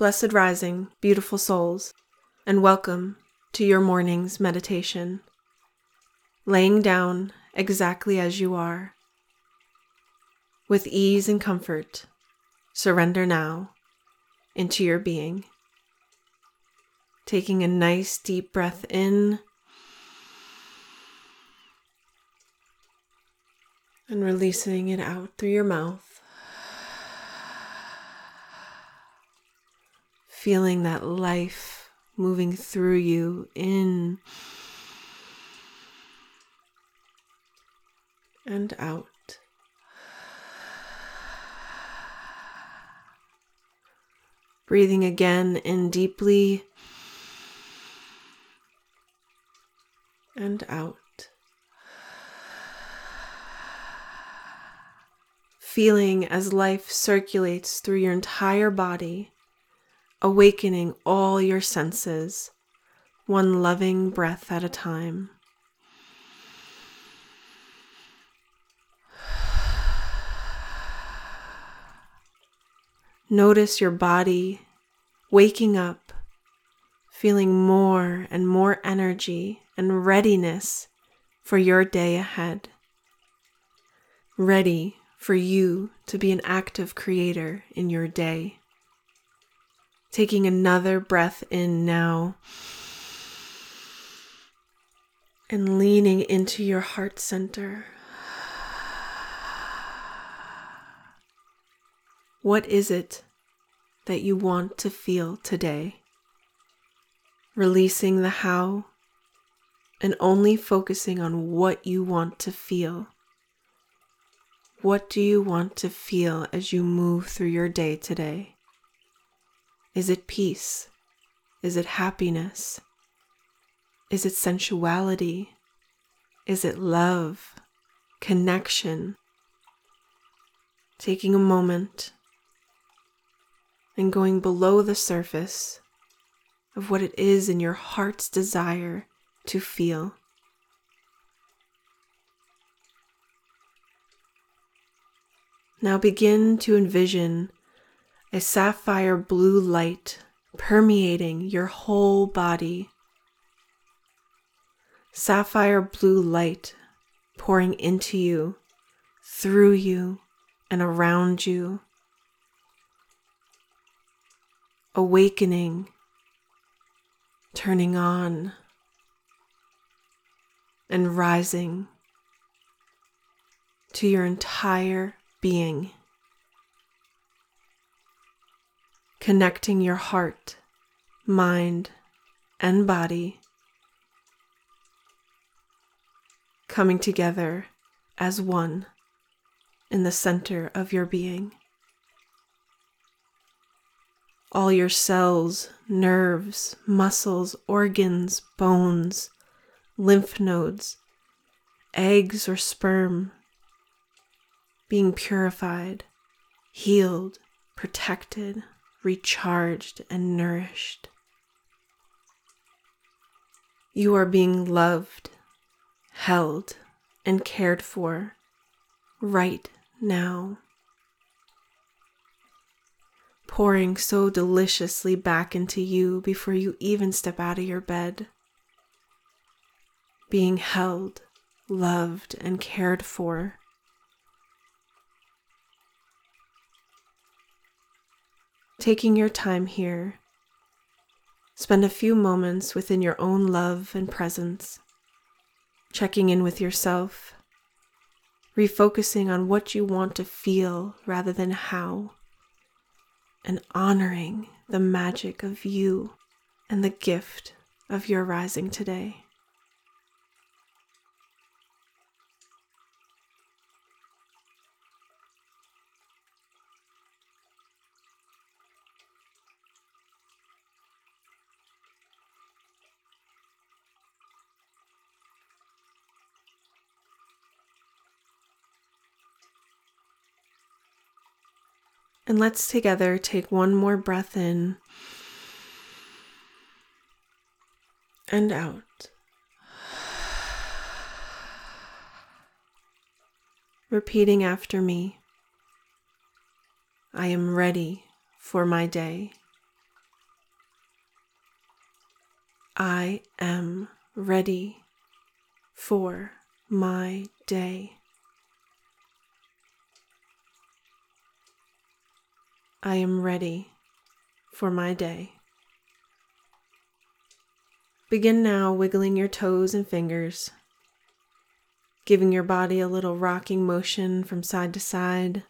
Blessed rising, beautiful souls, and welcome to your morning's meditation. Laying down exactly as you are. With ease and comfort, surrender now into your being. Taking a nice deep breath in and releasing it out through your mouth. Feeling that life moving through you in and out. Breathing again in deeply and out. Feeling as life circulates through your entire body, awakening all your senses, one loving breath at a time. Notice your body waking up, feeling more and more energy and readiness for your day ahead. Ready for you to be an active creator in your day. Taking another breath in now and leaning into your heart center. What is it that you want to feel today? Releasing the how and only focusing on what you want to feel. What do you want to feel as you move through your day today? Is it peace? Is it happiness? Is it sensuality? Is it love? Connection? Taking a moment and going below the surface of what it is in your heart's desire to feel. Now begin to envision a sapphire blue light permeating your whole body. Sapphire blue light pouring into you, through you, and around you awakening, turning on, and rising to your entire being. Connecting your heart, mind, and body, coming together as one in the center of your being. All your cells, nerves, muscles, organs, bones, lymph nodes, eggs or sperm, being purified, healed, protected, recharged, and nourished. You are being loved, held, and cared for right now pouring so deliciously back into you before you even step out of your bed. Being held, loved, and cared for. Taking your time here, spend a few moments within your own love and presence, checking in with yourself, refocusing on what you want to feel rather than how and honoring the magic of you and the gift of your rising today. And let's together take one more breath in and out. Repeating after me I am ready for my day. I am ready for my day. I am ready for my day. Begin now wiggling your toes and fingers, giving your body a little rocking motion from side to side.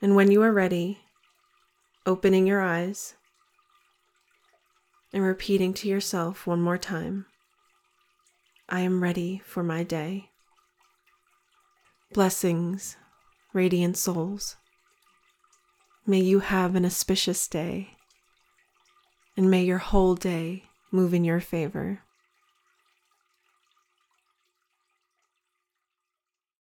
And when you are ready, opening your eyes and repeating to yourself one more time I am ready for my day. Blessings, radiant souls. May you have an auspicious day, and may your whole day move in your favor.